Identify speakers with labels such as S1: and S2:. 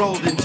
S1: rolled in